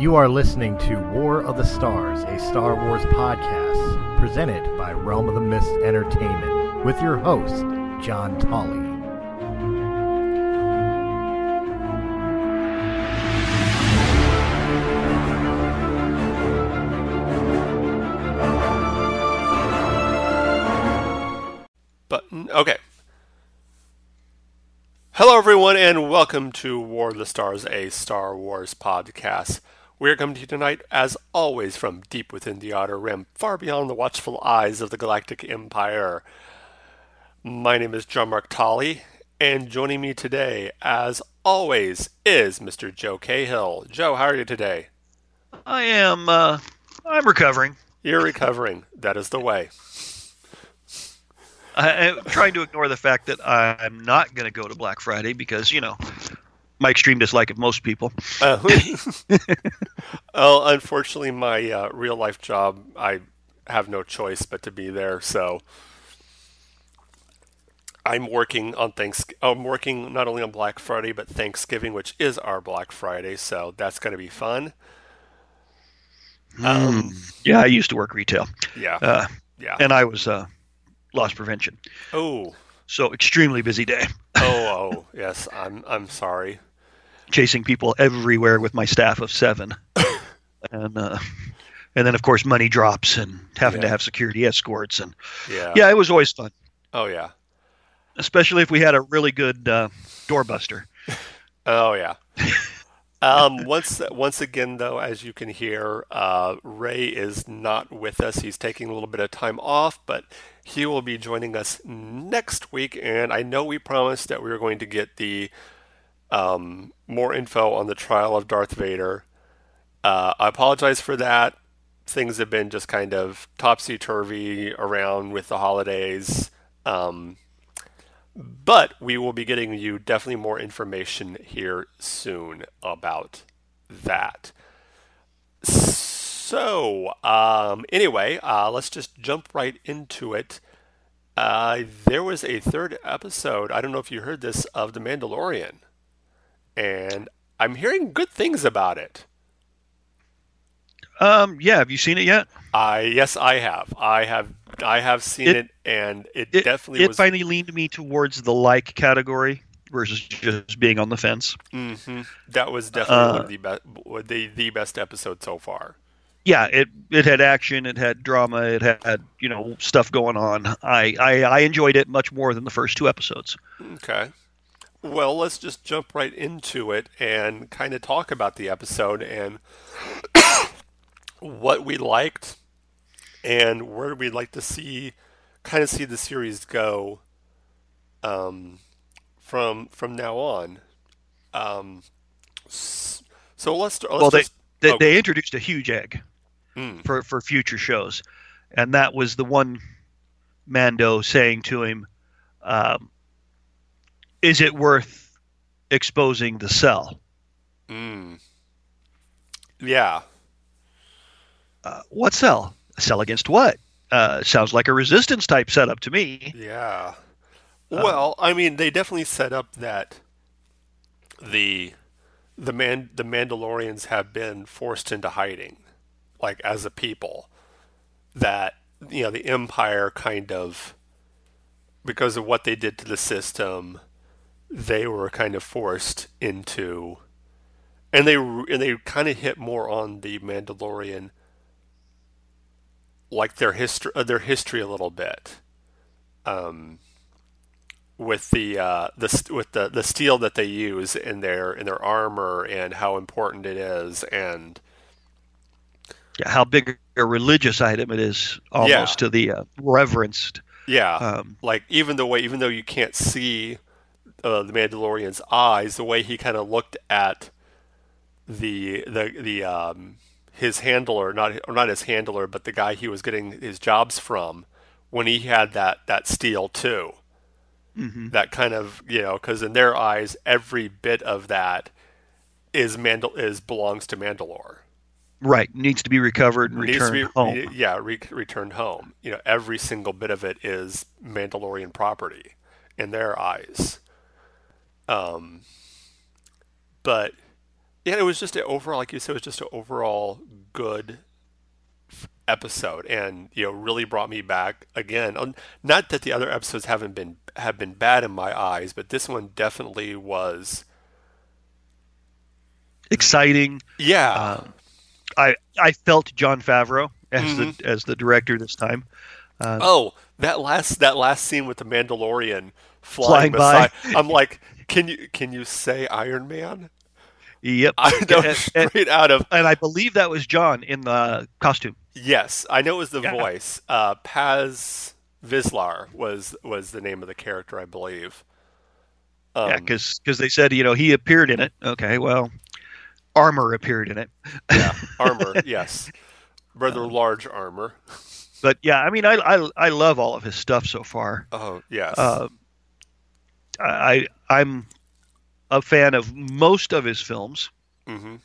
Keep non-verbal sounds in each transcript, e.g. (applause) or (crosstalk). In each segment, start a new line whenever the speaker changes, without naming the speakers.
You are listening to War of the Stars, a Star Wars podcast presented by Realm of the Mist Entertainment with your host, John Tolley.
Button. Okay. Hello, everyone, and welcome to War of the Stars, a Star Wars podcast. We're coming to you tonight, as always, from deep within the Outer Rim, far beyond the watchful eyes of the Galactic Empire. My name is John Mark Tolley, and joining me today, as always, is Mr. Joe Cahill. Joe, how are you today?
I am. Uh, I'm recovering.
You're recovering. That is the way.
I, I'm trying to ignore the fact that I'm not going to go to Black Friday because you know my extreme dislike of most people.
Uh, (laughs) well, unfortunately, my uh, real life job, I have no choice but to be there. So I'm working on thanks. I'm working not only on Black Friday but Thanksgiving, which is our Black Friday. So that's going to be fun.
Um, yeah, I used to work retail,
Yeah,
uh,
yeah.
and I was uh, loss prevention,
oh,
so extremely busy day,
oh, (laughs) oh. Yes, I'm. I'm sorry.
Chasing people everywhere with my staff of seven, (laughs) and uh, and then of course money drops and having to have security escorts and
Yeah.
yeah, it was always fun,
Oh yeah.
especially if we had a really good uh, doorbuster. (laughs)
Oh yeah. Um, once once again, though, as you can hear, uh, Ray is not with us. He's taking a little bit of time off, but he will be joining us next week. And I know we promised that we were going to get the um, more info on the trial of Darth Vader. Uh, I apologize for that. Things have been just kind of topsy turvy around with the holidays. Um, but we will be getting you definitely more information here soon about that. So, um, anyway, uh, let's just jump right into it. Uh, there was a third episode, I don't know if you heard this, of The Mandalorian. And I'm hearing good things about it.
Um, yeah, have you seen it yet?
I yes, I have. I have I have seen it,
It-
and it,
It
definitely
it
was
finally leaned me towards the like category versus just being on the fence.
hmm That was definitely one
Uh,
of the best, the the best episode so far.
Yeah, it it had action, it had drama, it had you know stuff going on. I I, I enjoyed it much more than the first two episodes.
Okay. Well, let's just jump right into it and kind of talk about the episode and (coughs) what we liked and where we'd like to see, kind of see the series go, um, from from now on. Um, so let's let's
well, they
just
they,
oh,
they introduced a huge egg
mm,
for for future shows, and that was the one Mando saying to him, um, "Is it worth exposing the cell?"
mm. yeah.
Uh, what cell? A cell against what? Uh, sounds like a resistance type setup to me.
Yeah.
Uh,
Well, I mean, they definitely set up that the the man the Mandalorians have been forced into hiding, like as a people. That you know the Empire kind of because of what they did to the system, they were kind of forced into, and they and they kind of hit more on the Mandalorian, like their history uh, their history a little bit um, with the uh, the with the, the steel that they use in their in their armor and how important it is and
Yeah, how big a religious item it is, almost
Yeah.
to the uh, reverenced.
yeah
Um,
like even the way even though you can't see uh, the Mandalorian's eyes the way he kind of looked at the the the um, his handler not or not his handler but the guy he was getting his jobs from when he had that that steel too.
Mhm.
that kind of you know because in their eyes every bit of that is Mandal is belongs to Mandalore.
Right, needs to be recovered and returned
be-
home.
yeah re- returned home. You know every single bit of it is Mandalorian property in their eyes um but Yeah, it was just an overall, like you said, it was just an overall good episode, and you know, really brought me back again. Um, Not that the other episodes haven't been have been bad in my eyes, but this one definitely was.
Exciting.
Yeah,
Um, I I felt Jon Favreau as
Mhm.
the as the director this time. Uh,
Oh, that last that last scene with the Mandalorian flying,
Flying by.
I'm like, can you can you say Iron Man?
Yep.
I (laughs) know
And- and-
straight out of
and I believe that was John in the costume.
yes, I know it was the
Yeah.
voice. Uh, Paz Vizsla was was the name of the character, I believe. Um,
yeah, because they said you know he appeared in it. Okay, well, armor appeared in it.
yeah, armor, (laughs) yes, rather large armor.
But yeah, I mean, I I, I love all of his stuff so far.
Oh yes,
Uh, I I'm a fan of most of his films.
hmm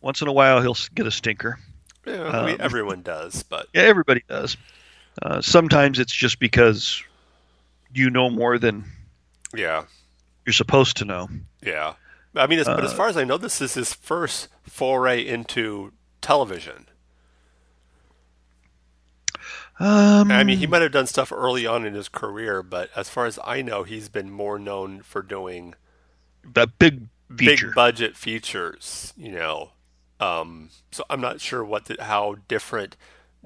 Once in a while, he'll get a stinker.
yeah, I mean
um,
everyone does, but
Yeah, everybody does. Uh, sometimes it's just because you know more than
yeah,
you're supposed to know.
yeah. I mean, as, but as
Uh,
far as I know, this is his first foray into television.
Um,
I mean, he might have done stuff early on in his career, but as far as I know, he's been more known for doing
that big feature.
big budget features. You know, um, so I'm not sure what the, how different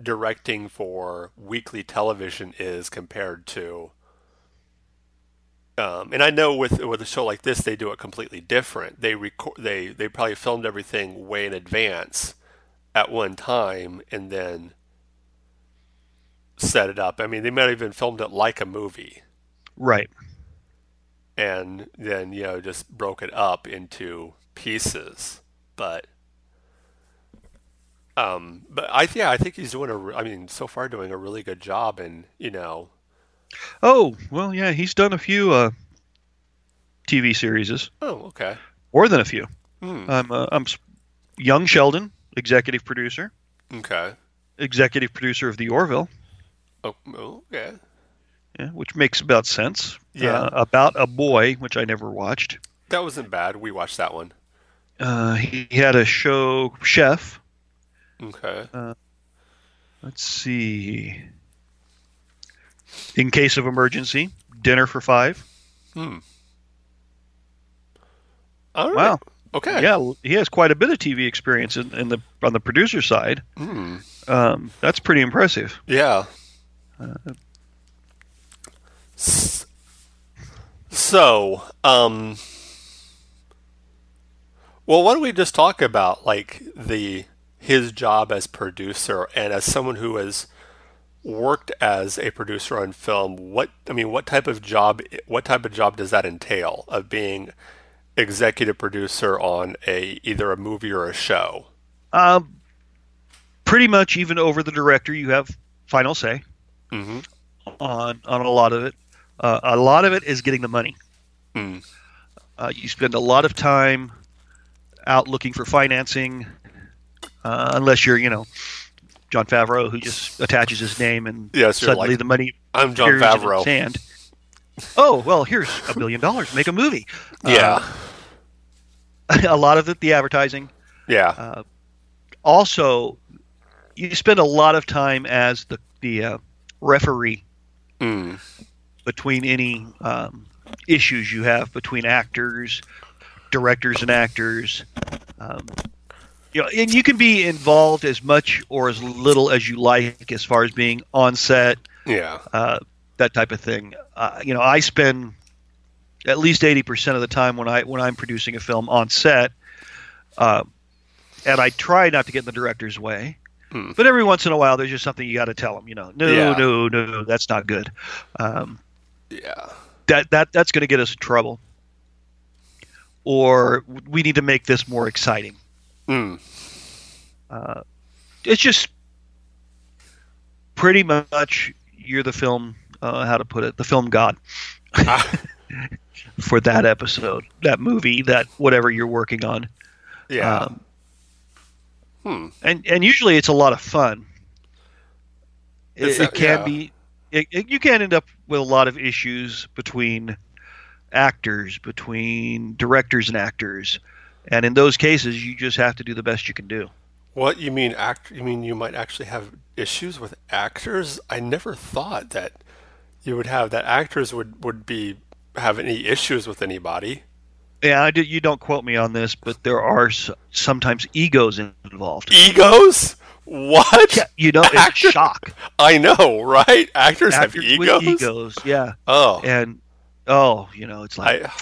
directing for weekly television is compared to. Um, and I know with with a show like this, they do it completely different. They record, they they probably filmed everything way in advance at one time, and then set it up. I mean, they might have even filmed it like a movie
right.
and then you know just broke it up into pieces but um but i yeah i think he's doing a I mean so far doing a really good job and you know
Oh well, yeah, he's done a few uh, TV series,
oh okay
more than a few.
hmm.
I'm uh, I'm Young Sheldon, executive producer,
okay
executive producer of The Orville,
oh, okay
yeah, which makes about sense.
Yeah.
Uh, about a boy, which I never watched.
that wasn't bad we watched that one
Uh, he had a show, Chef.
okay
Let's see. In case of emergency, dinner for five.
hmm all right
Wow.
okay
Yeah, he has quite a bit of TV experience in, in the on the producer side.
hmm
Um, that's pretty impressive.
Yeah. So, um, well, why don't we just talk about like the his job as producer and as someone who has worked as a producer on film? What I mean, what type of job? What type of job does that entail of being executive producer on a either a movie or a show?
Um, pretty much, even over the director, you have final say
hmm
on on a lot of it. Uh, a lot of it is getting the money.
Mm.
Uh, you spend a lot of time out looking for financing, uh, unless you're, you know, Jon Favreau, who just attaches his name and
Yes, you're
suddenly
like,
the money
I'm John
appears in his
Favreau.
hand. Oh well, here's a billion dollars. Make a movie.
Yeah,
Uh, (laughs) a lot of it, the advertising.
yeah.
Uh, also, you spend a lot of time as the the uh, referee
Mm.
between any um, issues you have between actors, directors, and actors. Um, you know, and you can be involved as much or as little as you like as far as being on set,
Yeah.
uh, that type of thing. Uh, you know, I spend at least eighty percent of the time when I when I'm producing a film on set, uh, and I try not to get in the director's way.
Hmm.
But every once in a while, there's just something you got to tell them. You know, no,
Yeah.
no, no, that's not good. Um,
Yeah.
that that that's going to get us in trouble. Or we need to make this more exciting.
Mm.
Uh, it's just pretty much you're the film. Uh, how to put it? The film god
Ah, (laughs) (laughs)
for that episode, that movie, that whatever you're working on.
yeah.
Um,
hmm.
and and usually it's a lot of fun. It
that-
can
yeah.
be. It, it, you can end up with a lot of issues between actors, between directors and actors, And in those cases, you just have to do the best you can do.
What you mean act you mean you might actually have issues with actors? I never thought that you would have that actors would would be have any issues with anybody.
Yeah, I do, you don't quote me on this, but there are s- sometimes egos involved.
Egos? What?
Yeah, you know, it's shock.
I know, right? Actors, have egos.
with egos, yeah.
Oh,
And oh, you know, it's like
I,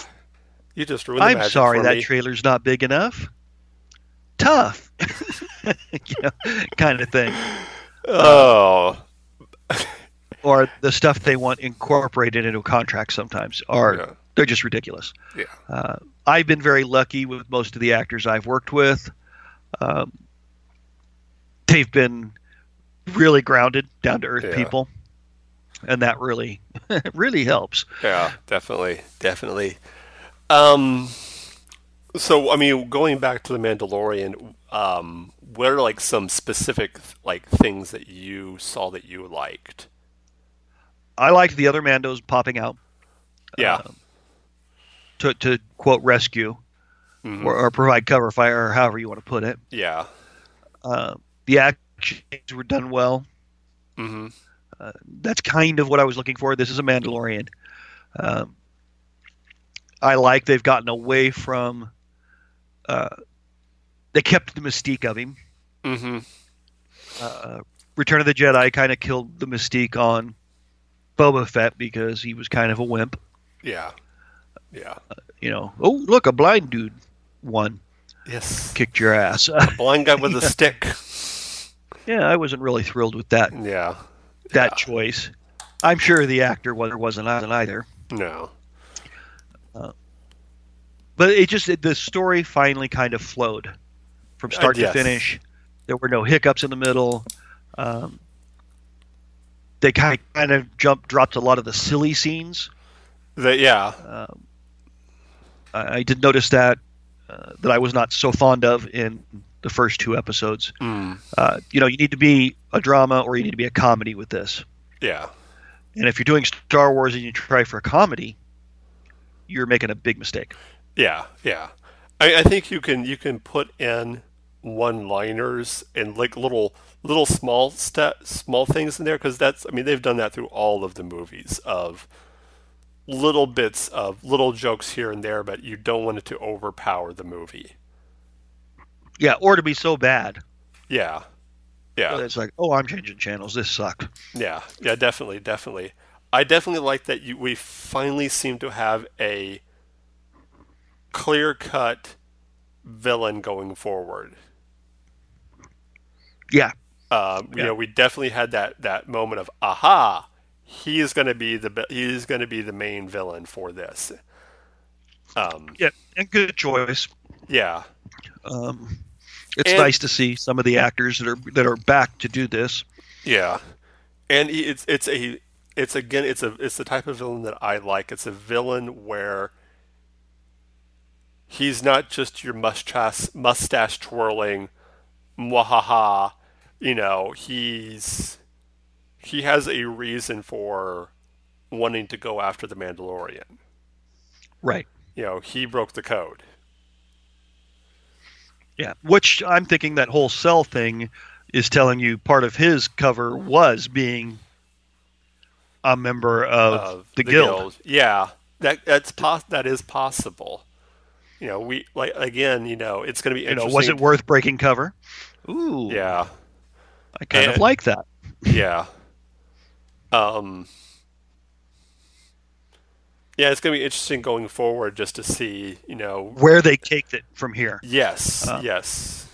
you just ruined.
I'm sorry that
me.
trailer's not big enough. Tough, (laughs) you know, kind of thing.
oh,
Or the stuff they want incorporated into a contract sometimes are
yeah,
they're just ridiculous.
yeah,
Uh, I've been very lucky with most of the actors I've worked with. Um, they've been really grounded, down to earth
Yeah.
people, and that really, (laughs) really helps.
yeah, definitely, definitely. Um, so I mean, going back to the Mandalorian, um, what are like some specific like things that you saw that you liked?
I liked the other Mandos popping out
Yeah,
Um, to to quote rescue
mhm,
or, or provide cover fire, or however you want to put it.
yeah,
Uh, the actions were done well.
hmm
that's kind of what I was looking for. This is a Mandalorian. Um, I like they've gotten away from. Uh, they kept the mystique of him.
hmm
Uh, Return of the Jedi kind of killed the mystique on Boba Fett because he was kind of a wimp.
yeah, yeah.
You know, oh look, a blind dude won,
Yes,
kicked your ass.
A blind guy with a (laughs) stick.
yeah, I wasn't really thrilled with that
Yeah,
that
Yeah.
choice. I'm sure the actor wasn't wasn't either.
no,
but it just it, the story finally kind of flowed from start
Uh, yes.
to finish. There were no hiccups in the middle. Um, they kind of, kind of jumped dropped a lot of the silly scenes.
the, yeah,
Um, I, I did notice that uh, that I was not so fond of in the first two episodes.
mm,
Uh, you know, you need to be a drama or you need to be a comedy with this.
yeah,
And if you're doing Star Wars and you try for a comedy, you're making a big mistake.
yeah, yeah. I, I think you can you can put in one-liners and like little little small step small things in there because that's I mean they've done that through all of the movies of little bits of little jokes here and there, but you don't want it to overpower the movie.
Yeah, or to be so bad
Yeah, yeah.
it's like, oh, I'm changing channels. This sucked.
Yeah, yeah, definitely, definitely. I definitely like that you, we finally seem to have a clear-cut villain going forward.
Yeah,
Um, You know, we definitely had that that moment of aha, he's going to be the bi- he's going to be the main villain for this. Um,
yeah, and good choice.
yeah,
Um, it's
And-
nice to see some of the actors that are that are back to do this.
Yeah, and it's it's a it's again it's a it's the type of villain that I like. It's a villain where he's not just your mustache mustache twirling, mwahaha. You know, he's he has a reason for wanting to go after the Mandalorian.
Right.
You know, he broke the code.
Yeah. Which I'm thinking that whole cell thing is telling you part of his cover was being a member of,
of
the, guild.
Yeah, that that's pos- that is possible. You know, we like again. You know, it's going to be
You know, was it worth breaking cover? Ooh.
Yeah,
I kind
And-
of like that.
yeah. Um. Yeah, it's going to be interesting going forward just to see. You know,
Where they take it from here.
yes,
Uh,
yes.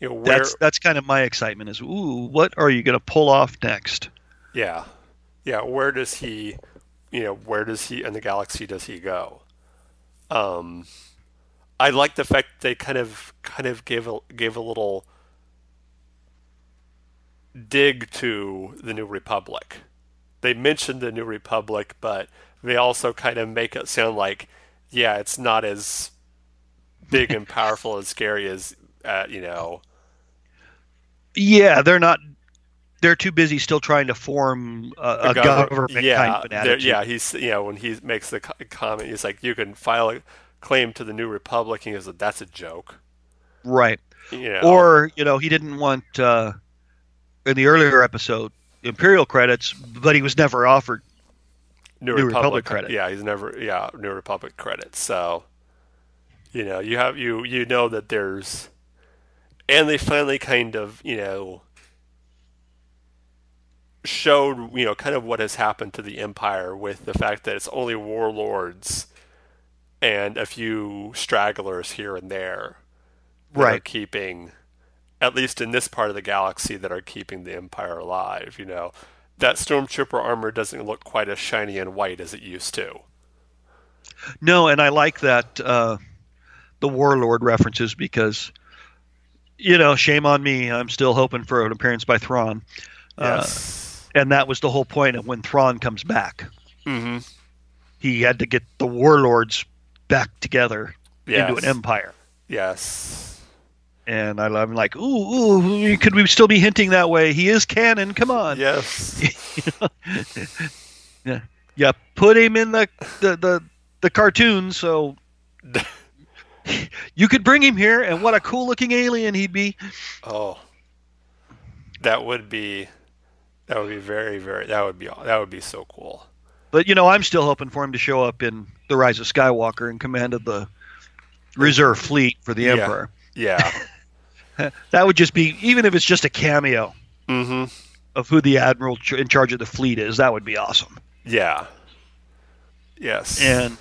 You know where?
That's that's kind of my excitement is ooh, what are you going to pull off next?
Yeah, yeah. Where does he? You know, where does he in the galaxy does he go? Um, I like the fact they kind of kind of gave a gave a little dig to the New Republic. They mentioned the New Republic, but they also kind of make it sound like, yeah, it's not as big and powerful and scary as uh, you know.
Yeah, they're not they're too busy still trying to form a, a
govern-
government
yeah,
kind of
yeah. He's you know when he makes the comment, he's like, you can file a claim to the New Republic, and he goes, "That's a joke."
Right.
You know,
Or you know he didn't want uh, in the earlier episode Imperial credits, but he was never offered.
New,
New
Republic,
Republic credit.
Yeah, he's never yeah New Republic credits. So you know you have you you know that there's and they finally kind of you know showed you know kind of what has happened to the Empire with the fact that it's only warlords and a few stragglers here and there that are
Right.
keeping at least in this part of the galaxy that are keeping the empire alive you know that stormtrooper armor doesn't look quite as shiny and white as it used to
No, and I like that uh, the Warlord references because you know shame on me. I'm still hoping for an appearance by Thrawn. Uh,
yes
and that was the whole point of when Thrawn comes back.
mm-hmm
He had to get the warlords back together
yes
into an empire.
yes
And I, I'm like, ooh, ooh, could we still be hinting that way? He is canon. Come on.
yes
yeah. (laughs) Yeah. Put him in the the the, the cartoon, so (laughs) you could bring him here, and what a cool looking alien he'd be.
oh that would be that would be very very that would be that would be so cool
But you know, I'm still hoping for him to show up in the Rise of Skywalker in command of the reserve fleet for the
Yeah.
Emperor.
yeah (laughs) (laughs)
That would just be, even if it's just a cameo
mm-hmm
of who the admiral in charge of the fleet is, that would be awesome.
yeah yes
And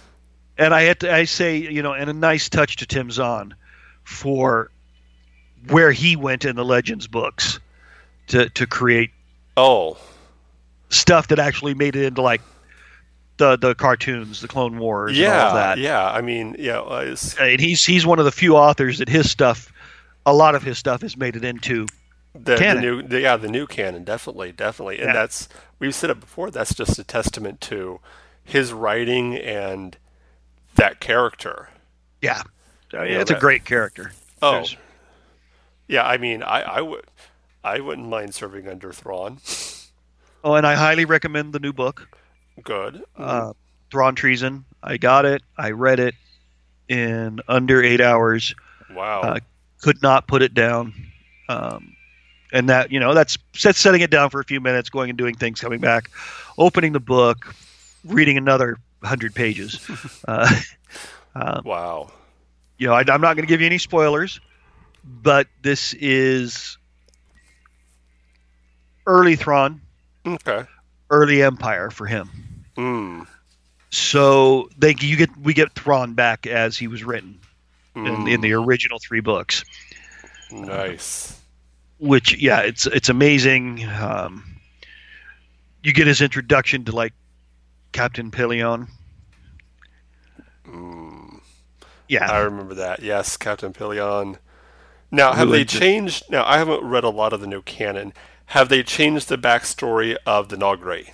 and I had to, I say, you know, and a nice touch to Tim Zahn for where he went in the Legends books to to create
oh
stuff that actually made it into like the the cartoons, the Clone Wars, and all
yeah
of that.
yeah i mean yeah
And he's he's one of the few authors that his stuff, a lot of his stuff has made it into.
the, the new the, yeah the new canon definitely definitely and
Yeah.
that's we've said it before that's just a testament to his writing and that character
Yeah, so,
Yeah,
it's a great character.
oh
There's-
yeah i mean i i would i wouldn't mind serving under Thrawn.
Oh, and I highly recommend the new book,
good
uh, Thrawn Treason. I got it. I read it in under eight hours.
wow
uh, Could not put it down. Um, and that you know that's that's setting it down for a few minutes, going and doing things, coming back, opening the book, reading another hundred pages. (laughs) uh, (laughs) um,
wow
you know, I, I'm not going to give you any spoilers, but this is early Thrawn,
okay
early Empire for him.
mm.
So they you get we get Thrawn back as he was written in, in
Mm.
the original three books.
nice
Which yeah, it's it's amazing. Um, you get his introduction to like Captain Pellaeon.
mm.
Yeah,
I remember that. Yes, Captain Pellaeon. Now, have
Who
they
had just-
changed? Now, I haven't read a lot of the new canon. Have they changed the backstory of the Noghri?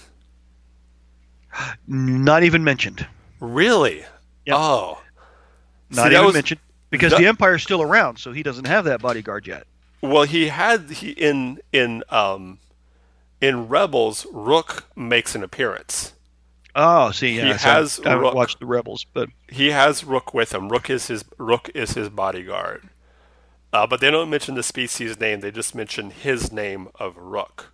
not even mentioned.
Really?
Yep.
Oh,
Not
See,
even
was-
mentioned because
the,
the Empire's still around, so he doesn't have that bodyguard yet.
well, he had he in in um in Rebels. Rukh makes an appearance.
Oh, see, yeah,
He
so
has
I haven't
Rukh.
watched the Rebels, but
He has Rukh with him. Rukh is his Rukh is his bodyguard. Uh, but they don't mention the species name. They just mention his name of Rukh.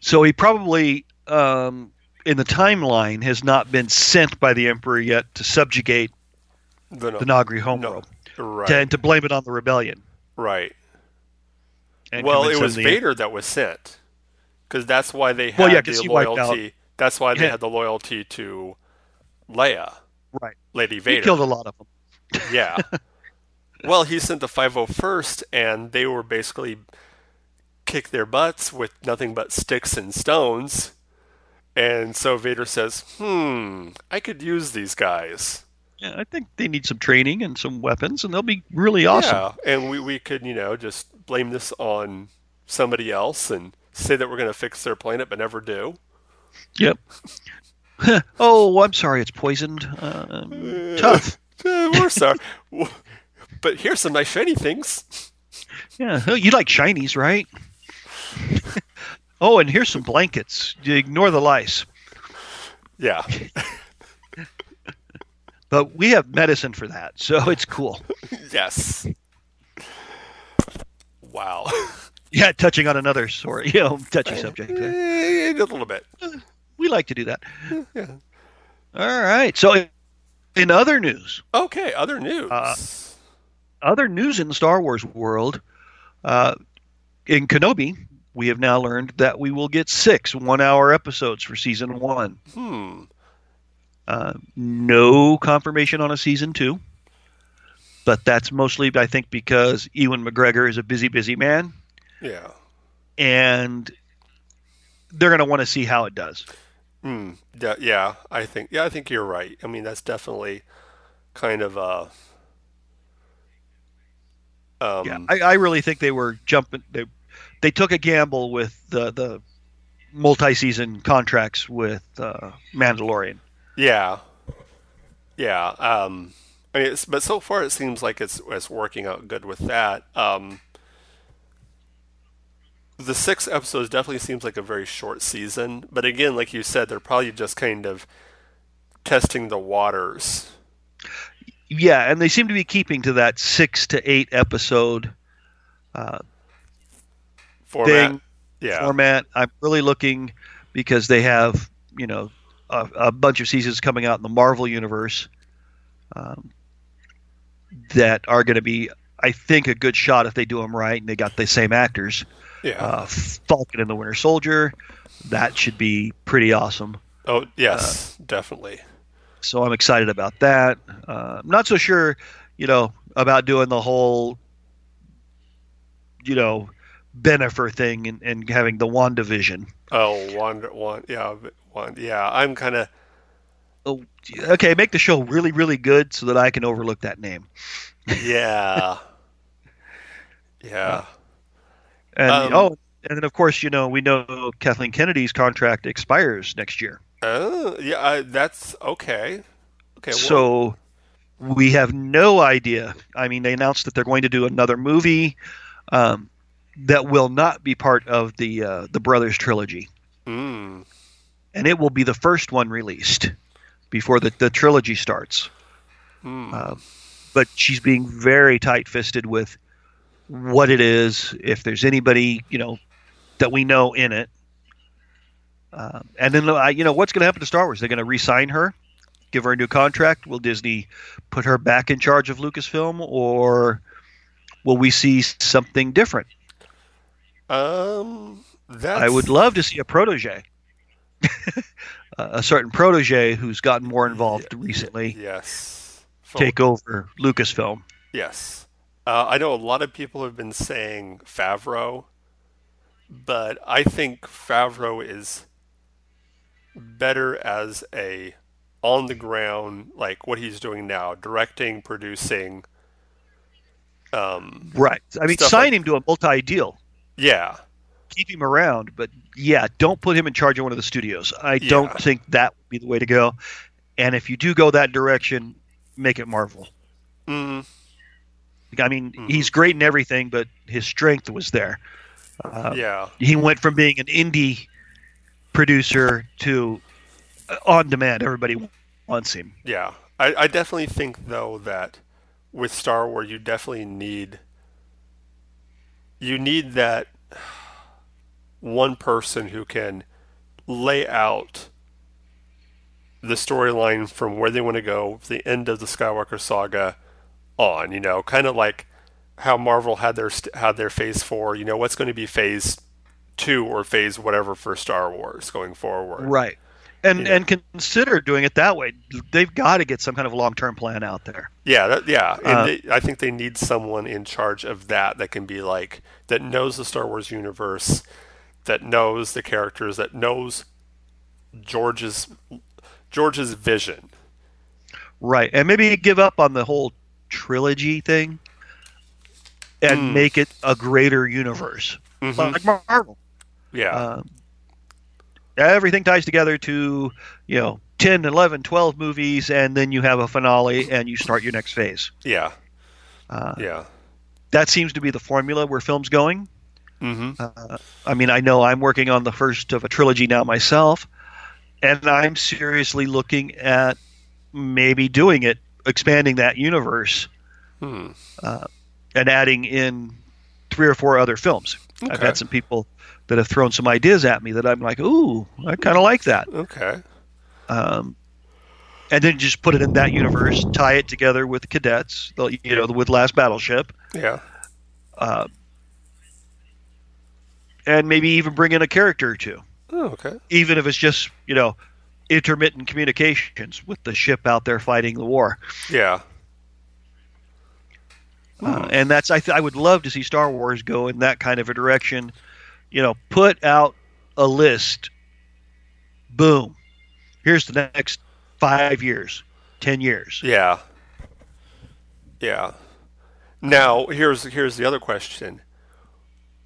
so he probably um, in the timeline has not been sent by the Emperor yet to subjugate
The,
the Noghri homeworld
right.
to, and to blame it on the rebellion.
Right.
And
well, it was
the-
Vader that was sent, because that's why they had
Well, yeah,
the loyalty. That's why they
Yeah.
had the loyalty to Leia,
Right,
Lady
he
Vader.
killed a lot of them. (laughs)
yeah. well, he sent the 501st, and they were basically kick their butts with nothing but sticks and stones. And so Vader says, "Hmm, I could use these guys."
Yeah, I think they need some training and some weapons, and they'll be really awesome.
Yeah, and we, we could, you know, just blame this on somebody else and say that we're going to fix their planet, but never do.
Yep. (laughs) oh, I'm sorry, it's poisoned. Um, (laughs) tough.
We're (laughs) sorry. but here's some nice shiny things.
Yeah, oh, you like shinies, right? oh, and here's some blankets. You ignore the lice.
Yeah.
But we have medicine for that, so it's cool. (laughs)
yes. Wow. (laughs)
yeah, touching on another sort, you know, touchy subject.
Eh, a little bit.
We like to do that.
Yeah.
All right. So, in other news,
Okay, other news.
Uh, other news in the Star Wars world, uh, in Kenobi, we have now learned that we will get six one-hour episodes for season one.
hmm.
Uh, no confirmation on a season two, but that's mostly, I think, because Ewan McGregor is a busy, busy man,
Yeah.
and they're going to want to see how it does.
Hmm. Yeah, yeah, I think yeah, I think you're right. I mean, that's definitely kind of uh um
yeah, I, I really think they were jumping. They they took a gamble with the the multi-season contracts with uh, Mandalorian.
Yeah. Yeah, um I mean, it's, but so far it seems like it's it's working out good with that. Um the six episodes definitely seems like a very short season, but again, like you said, they're probably just kind of testing the waters.
Yeah, and they seem to be keeping to that six to eight episode uh,
Format.
thing
yeah.
format. I'm really looking because they have you know a, a bunch of seasons coming out in the Marvel universe um, that are going to be, I think, a good shot if they do them right and they got the same actors.
yeah.
Uh, Falcon and the Winter Soldier, that should be pretty awesome.
oh, yes, definitely.
So I'm excited about that. Uh, I'm not so sure, you know, about doing the whole, you know, Benifer thing and, and having the WandaVision.
Oh, Wanda, Wanda, yeah, Wanda, yeah. I'm kind of
Oh, okay, make the show really, really good so that I can overlook that name.
yeah, (laughs) yeah.
And
Um,
oh, and then of course, you know, we know Kathleen Kennedy's contract expires next year.
Oh, yeah. That's okay. Okay. well,
So we have no idea. I mean, they announced that they're going to do another movie um, that will not be part of the uh, the Brothers trilogy,
mm,
and it will be the first one released before the, the trilogy starts.
mm,
Uh, but she's being very tight-fisted with what it is. If there's anybody you know that we know in it, uh, and then uh, you know what's going to happen to Star Wars? They're going to re-sign her, give her a new contract. Will Disney put her back in charge of Lucasfilm, or will we see something different?
um, that's.
I would love to see a protege, a certain protege who's gotten more involved recently,
Yes. Full-
take over Lucasfilm.
Yes. Uh, I know a lot of people have been saying Favreau, but I think Favreau is better as a on the ground, like what he's doing now, directing, producing. Um,
Right. I mean, sign
like-
him to a multi-deal.
yeah,
keep him around, but yeah, don't put him in charge of one of the studios. I don't think that would be the way to go. And if you do go that direction, make it Marvel.
mm,
I mean,
Mhm.
he's great in everything, but his strength was there. Uh,
yeah,
He went from being an indie producer to uh, on demand. Everybody wants him.
yeah. I, I definitely think though that with Star Wars, you definitely need you need that one person who can lay out the storyline from where they want to go, the end of the Skywalker saga, on. You know, kind of like how Marvel had their had their Phase Four. You know, what's going to be Phase Two or Phase whatever for Star Wars going forward.
Right. And and consider doing it that way. They've got to get some kind of long term plan out there.
Yeah, that, yeah. And
Uh,
they, I think they need someone in charge of that that can be like that knows the Star Wars universe, that knows the characters, that knows George's George's vision.
Right. And maybe give up on the whole trilogy thing and
Mm.
make it a greater universe.
Mhm.
Like Marvel.
Yeah,
Um, everything ties together to, you know, 10, 11, 12 movies, and then you have a finale and you start your next phase.
yeah,
Uh,
yeah.
That seems to be the formula where film's going.
Hmm
Uh, I mean, I know I'm working on the first of a trilogy now myself, and I'm seriously looking at maybe doing it, expanding that universe,
Hmm.
uh, and adding in three or four other films. I've had some people that have thrown some ideas at me that I'm like, ooh, I kind of like that.
Okay.
Um, and then just put it in that universe, tie it together with cadets, you know, with Last Battleship,
Yeah.
uh, and maybe even bring in a character or two,
Oh, okay.
even if it's just you know intermittent communications with the ship out there fighting the war.
Yeah.
Uh, and that's I, th- I would love to see Star Wars go in that kind of a direction. You know, put out a list. Boom. Here's the next five years, ten years.
Yeah. Yeah. Now, here's here's the other question.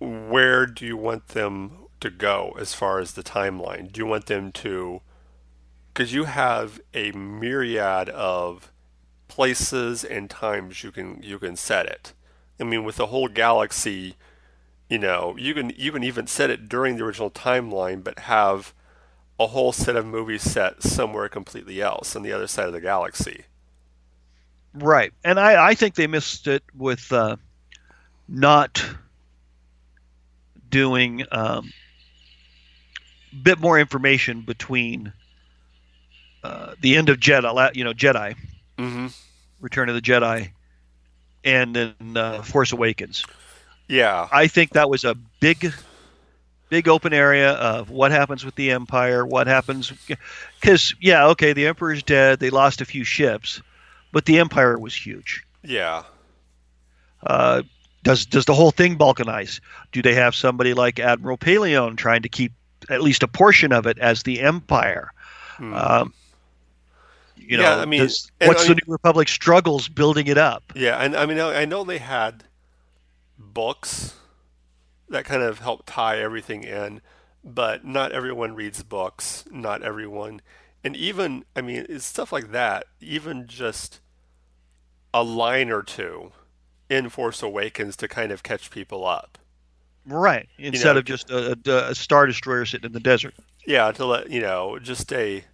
Where do you want them to go as far as the timeline? Do you want them to cuz you have a myriad of places and times you can you can set it. I mean, with the whole galaxy, you know, you can you can even set it during the original timeline but have a whole set of movies set somewhere completely else on the other side of the galaxy.
Right, and I, I think they missed it with uh, not doing um, bit more information between uh, the end of Jedi, you know, Jedi,
Mm-hmm.
Return of the Jedi, and then uh, Force Awakens.
Yeah.
I think that was a big, big open area of what happens with the Empire, what happens, because yeah, okay, the Emperor's dead, they lost a few ships, but the Empire was huge.
Yeah.
Uh, does does the whole thing balkanize? Do they have somebody like Admiral Pellaeon trying to keep at least a portion of it as the Empire?
Hmm.
Um, you know,
Yeah, I mean,
does- what's
I
the New Republic struggles building it up?
yeah, and I mean, I I know they had books that kind of help tie everything in, but not everyone reads books. Not everyone, and even I mean, it's stuff like that. Even just a line or two in Force Awakens to kind of catch people up.
Right. Instead
know,
of just a, a, a star destroyer sitting in the desert.
Yeah, to let you know, just a,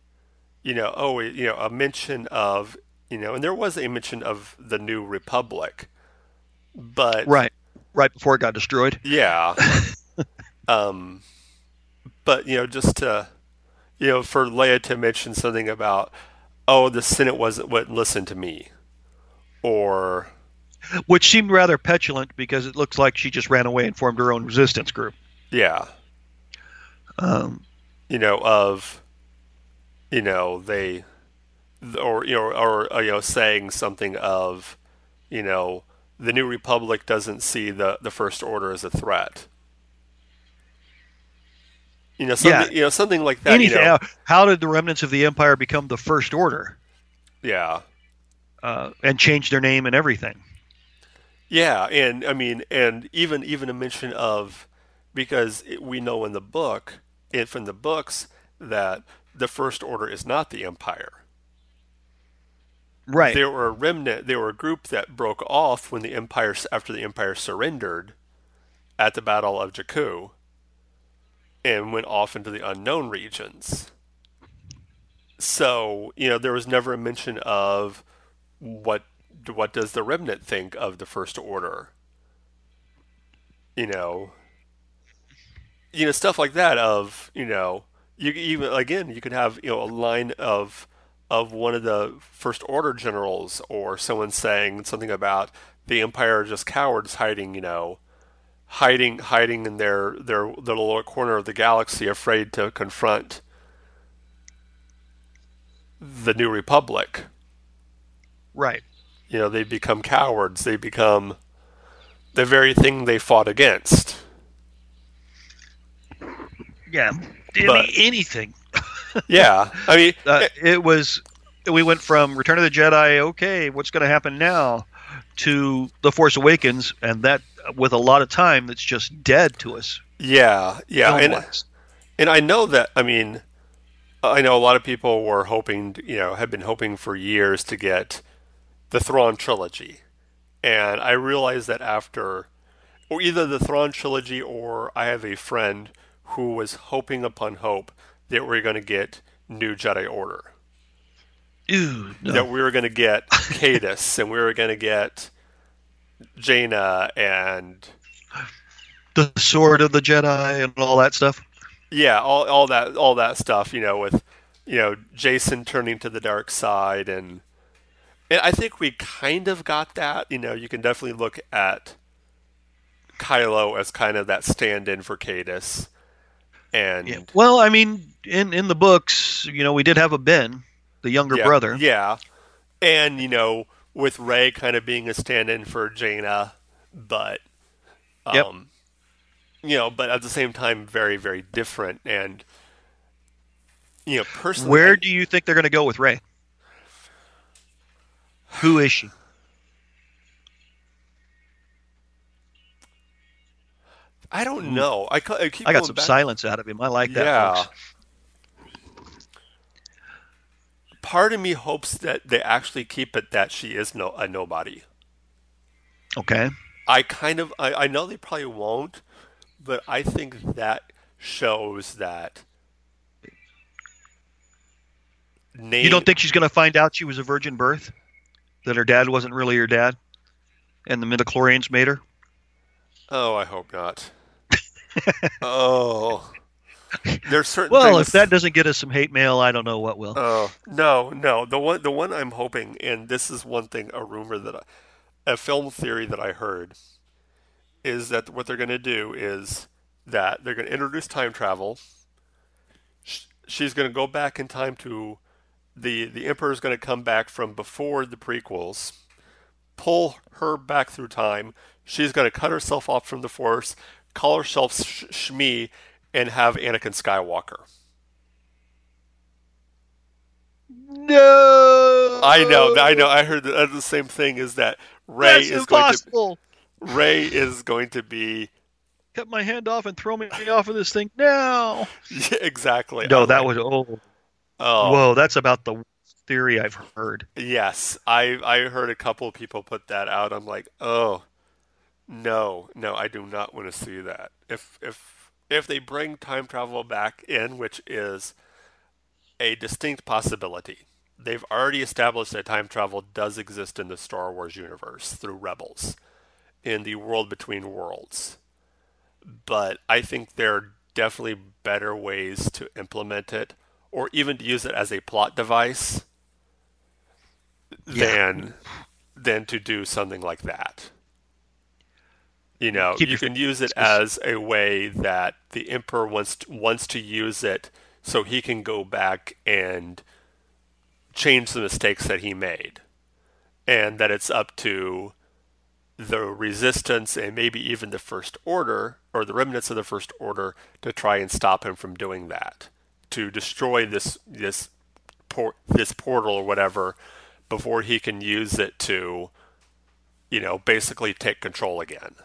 you know, oh, you know, a mention of, you know, and there was a mention of the New Republic, but
Right. Right before it got destroyed.
yeah, (laughs) um, but you know, just to, you know, for Leia to mention something about, oh, the Senate wasn't wouldn't listen to me, or
Which seemed rather petulant because it looks like she just ran away and formed her own resistance group.
yeah,
Um,
you know, of, you know, they, or you know, or uh, you know, saying something of, you know, the New Republic doesn't see the the First Order as a threat. You know, something,
Yeah.
you know, something like that.
anything.
You know,
How did the remnants of the Empire become the First Order
yeah,
uh, and change their name and everything?
Yeah, and I mean, and even even a mention of, because it, we know in the book, if in the books that the First Order is not the Empire.
Right.
They were a remnant. They were a group that broke off when the empire after the empire surrendered at the Battle of Jakku and went off into the unknown regions. So you know there was never a mention of what what does the remnant think of the First Order. You know, you know stuff like that. Of you know, you even again you could have you know a line of of one of the first order generals or someone saying something about the empire just cowards hiding you know hiding hiding in their their their little corner of the galaxy afraid to confront the new republic
right.
You know they become cowards they become the very thing they fought against
Yeah. I
But-
anything. (laughs)
yeah i mean
Uh, it was. We went from Return of the Jedi. Okay, what's going to happen now? To The Force Awakens, and that with a lot of time that's just dead to us.
yeah yeah and. And I know that, I mean, I know a lot of people were hoping, you know, have been hoping for years to get the Thrawn trilogy. And I realized that after, or either the Thrawn trilogy or I have a friend who was hoping upon hope that we're going to get New Jedi Order.
Ew, no.
that we were going to get Caedus and we were going to get Jaina and
the sword of the Jedi and all that stuff.
yeah, all all that all that stuff, you know, with you know Jacen turning to the dark side and and I think we kind of got that. You know, you can definitely look at Kylo as kind of that stand-in for Caedus. And
Yeah. Well, I mean, in in the books, you know, we did have a Ben, the younger
yeah,
brother.
Yeah. And, you know, with Rey kind of being a stand in for Jaina, but um
Yep.
you know, but at the same time very, very different and you know, personally
Where do you think they're going to go with Rey? Who is she?
I don't hmm. know. I, ca- I keep
I got
going
some
back-
silence out of him. I like that.
Yeah.
folks.
Part of me hopes that they actually keep it that she is no a nobody.
Okay.
I kind of I, I know they probably won't, but I think that shows that name
You don't think she's going to find out she was a virgin birth? That her dad wasn't really her dad? And the midichlorians made her?
Oh, I hope not. (laughs) oh. There's certain
Well,
things
if that doesn't get us some hate mail, I don't know what will.
Oh no, no. The one, the one I'm hoping, and this is one thing, a rumor that, I, a film theory that I heard, is that what they're going to do is that they're going to introduce time travel. She's going to go back in time to the the Emperor's going to come back from before the prequels, pull her back through time. She's going to cut herself off from the Force, call herself Sh- Shmi, and have Anakin Skywalker.
No!
I know, I know. I heard the, the same thing. Is that Rey
That's
is going to. Rey is going to be
Cut my hand off and throw me off of this thing now. (laughs)
yeah, exactly.
No,
I'm
that
like,
was oh,
oh
whoa. That's about the theory I've heard.
yes. I I heard a couple of people put that out. I'm like, oh no, no, I do not want to see that. If if if they bring time travel back in, which is a distinct possibility. They've already established that time travel does exist in the Star Wars universe through Rebels, in the world between worlds. But I think there are definitely better ways to implement it, or even to use it as a plot device,
Yeah.
than than to do something like that. You know,
Keep
you can use it as a way that the emperor wants to, wants to use it so he can go back and change the mistakes that he made. And that it's up to the resistance and maybe even the first order or the remnants of the first order to try and stop him from doing that. To destroy this this por- this portal or whatever before he can use it to you know, basically take control again.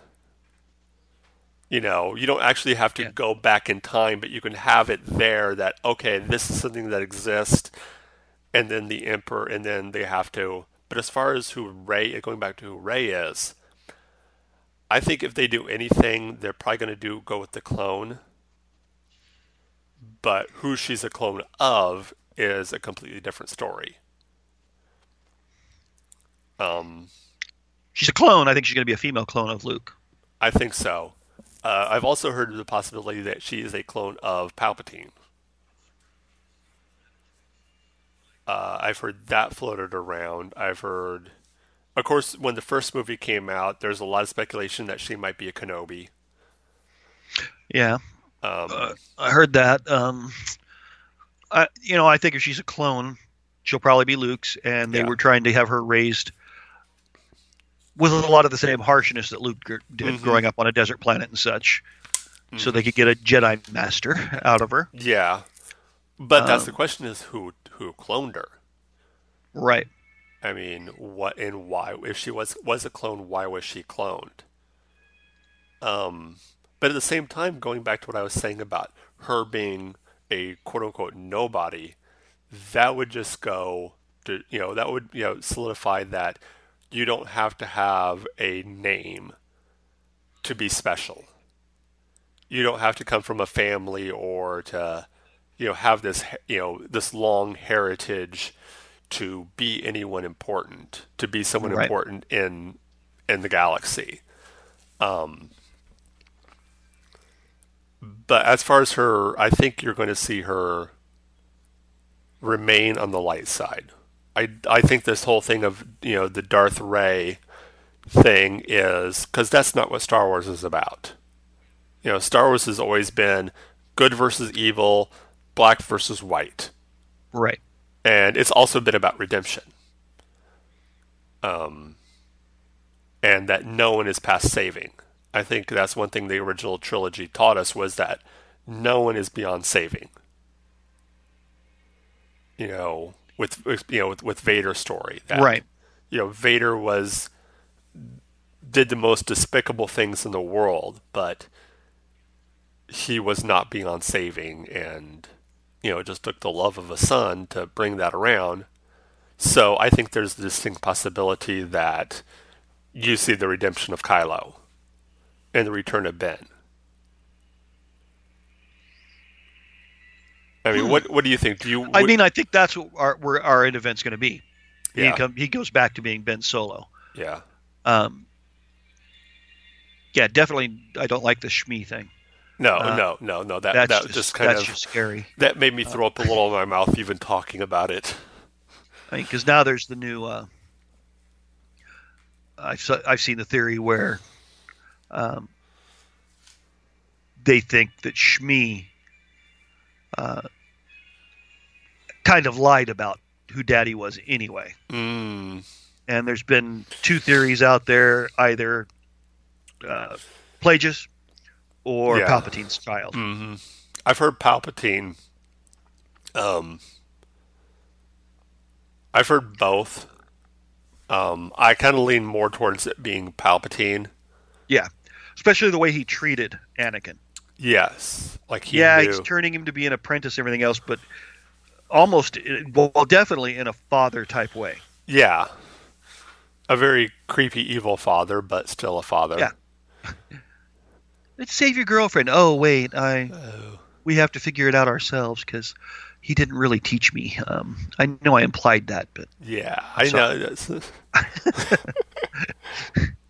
You know, you don't actually have to
Yeah.
go back in time, but you can have it there that okay, this is something that exists, and then the emperor, and then they have to. But as far as who Rey, going back to who Rey is, I think if they do anything, they're probably going to do go with the clone. But who she's a clone of is a completely different story. Um,
She's a clone. I think she's going to be a female clone of Luke.
I think so. Uh, I've also heard of the possibility that she is a clone of Palpatine. Uh, I've heard that floated around. I've heard, of course, when the first movie came out, there's a lot of speculation that she might be a Kenobi.
Yeah,
Um,
Uh, I heard that. Um, I, you know, I think if she's a clone, she'll probably be Luke's, and they
Yeah.
were trying to have her raised with a lot of the same harshness that Luke gr- did
Mhm.
growing up on a desert planet and such, so they could get a Jedi master (laughs) out of her.
yeah, but that's
Um,
the question: is who who cloned her?
Right.
I mean, what and why? If she was was a clone, why was she cloned? Um, but at the same time, going back to what I was saying about her being a quote unquote nobody, that would just go to you know that would you know solidify that you don't have to have a name to be special. You don't have to come from a family or to you know have this you know this long heritage to be anyone important, to be someone
Right.
important in in the galaxy. Um, but as far as her, I think you're going to see her remain on the light side. I I think this whole thing of you know the Darth Rey thing is because that's not what Star Wars is about. You know, Star Wars has always been good versus evil, black versus white
Right.
and it's also been about redemption. Um, and that no one is past saving. I think that's one thing the original trilogy taught us was that no one is beyond saving. You know, with, with you know with, with Vader's story, that,
Right.
You know, Vader was did the most despicable things in the world, but he was not beyond saving, and you know, it just took the love of a son to bring that around. So I think there's a distinct possibility that you see the redemption of Kylo and the return of Ben. I mean, what what do you think? Do you?
I mean, I think that's what our where our end event's going to be. He
Yeah.
come, he goes back to being Ben Solo.
yeah,
Um, yeah, definitely. I don't like the Shmi thing.
no,
Uh,
no, no, no. That
That's
that
just,
just kind
that's
of
just scary.
that made me throw up a little in my mouth even talking about it.
I mean, because now there's the new. Uh, I've I've seen the theory where um, they think that Shmi uh, kind of lied about who Daddy was anyway.
Mm,
And there's been two theories out there: either uh, Plagueis or
Yeah.
Palpatine's child.
hmm I've heard Palpatine. Um, I've heard both. Um, I kind of lean more towards it being Palpatine.
Yeah, especially the way he treated Anakin.
Yes, like he
yeah,
knew.
he's turning him to be an apprentice, and everything else, but almost, well, definitely in a father type way.
yeah, a very creepy, evil father, but still a father.
Yeah. (laughs) Let's save your girlfriend. Oh wait, I
Oh.
we have to figure it out ourselves because he didn't really teach me. Um, I know I implied that, but
Yeah, I
Sorry.
know. (laughs) (laughs)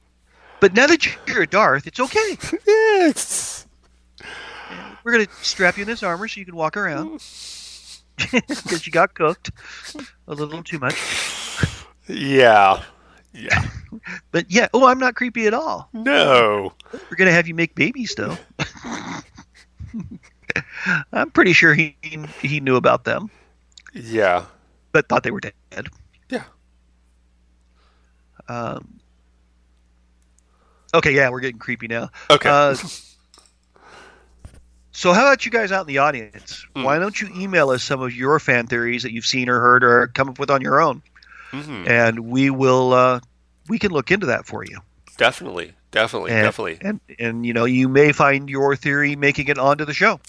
But now that you're a Darth, it's okay.
it's,
We're gonna strap you in this armor so you can walk around (laughs) because you got cooked a little too much.
yeah, yeah. (laughs)
But yeah, oh, I'm not creepy at all.
No.
We're gonna have you make babies though. (laughs) I'm pretty sure he he knew about them,
Yeah.
but thought they were dead.
Yeah.
Um. Okay, yeah, we're getting creepy now.
Okay.
Uh, so, how about you guys out in the audience?
Hmm.
Why don't you email us some of your fan theories that you've seen or heard or come up with on your own,
Mhm.
and we will uh, we can look into that for you.
Definitely. Definitely.
And,
definitely.
And and you know you may find your theory making it onto the show.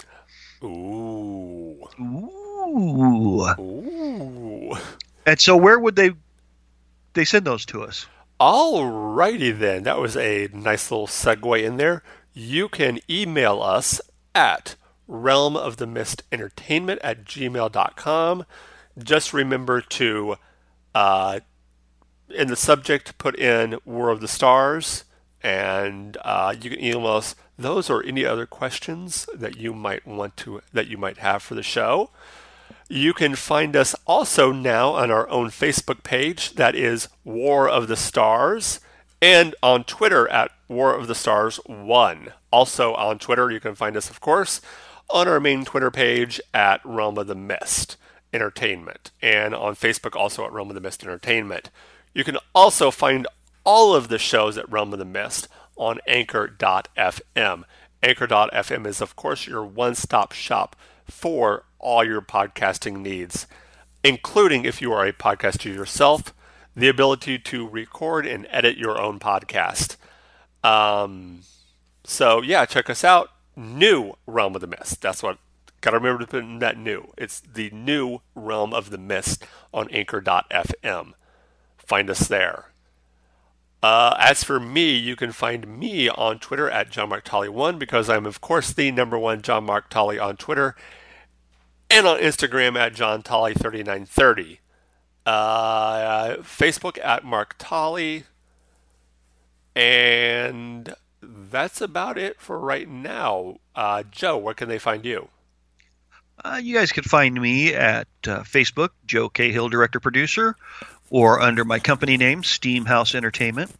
Ooh.
Ooh.
Ooh.
And so, where would they they send those to us?
Alrighty then. That was a nice little segue in there. You can email us at realm of the mist entertainment at gmail.com. Just remember to, uh, in the subject, put in War of the Stars, and uh, you can email us those or any other questions that you might want to that you might have for the show. You can find us also now on our own Facebook page, that is War of the Stars, and on Twitter at War of the Stars 1. Also on Twitter, you can find us, of course, on our main Twitter page at Realm of the Mist Entertainment, and on Facebook also at Realm of the Mist Entertainment. You can also find all of the shows at Realm of the Mist on Anchor.fm. Anchor.fm is, of course, your one stop shop for all your podcasting needs, including if you are a podcaster yourself, the ability to record and edit your own podcast. Um, so, yeah, check us out. New Realm of the Mist. That's what. Gotta remember to put in that new. It's the new Realm of the Mist on Anchor.fm. Find us there. Uh, as for me, you can find me on Twitter at John Mark Tully1 because I'm, of course, the number one John Mark Tully on Twitter and on Instagram at John Tully3930. uh, Facebook at Mark Tolley. And that's about it for right now. Uh, Joe, where can they find you?
Uh, you guys can find me at uh, Facebook, Joe Cahill, director producer, or under my company name, Steamhouse Entertainment.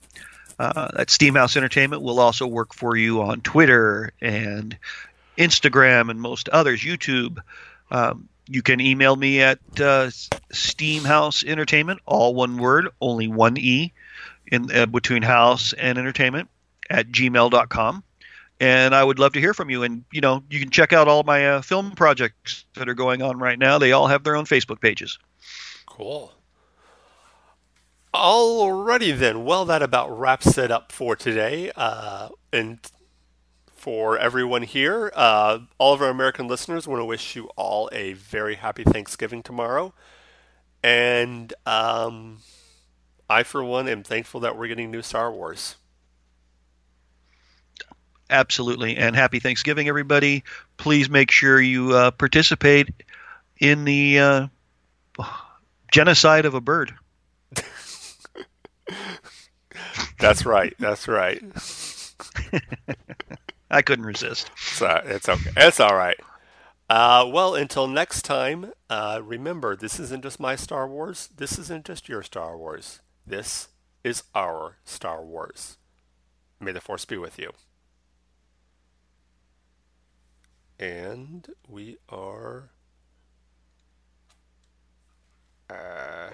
Uh, that Steamhouse Entertainment will also work for you on Twitter and Instagram and most others, YouTube. Um, you can email me at uh, Steamhouse Entertainment, all one word, only one E in uh, between house and entertainment at gmail.com. And I would love to hear from you. And, you know, you can check out all my uh, film projects that are going on right now. They all have their own Facebook pages.
Cool. Alrighty then. Well, that about wraps it up for today. Uh, and for everyone here, uh, all of our American listeners, want to wish you all a very happy Thanksgiving tomorrow. And um, I, for one, am thankful that we're getting new Star Wars.
Absolutely. And happy Thanksgiving, everybody. Please make sure you uh, participate in the uh, genocide of a bird. (laughs)
That's right. That's right. (laughs)
I couldn't resist.
So it's okay. It's all right. Uh, well, until next time, uh, remember this isn't just my Star Wars. This isn't just your Star Wars. This is our Star Wars. May the Force be with you. And we are. Uh,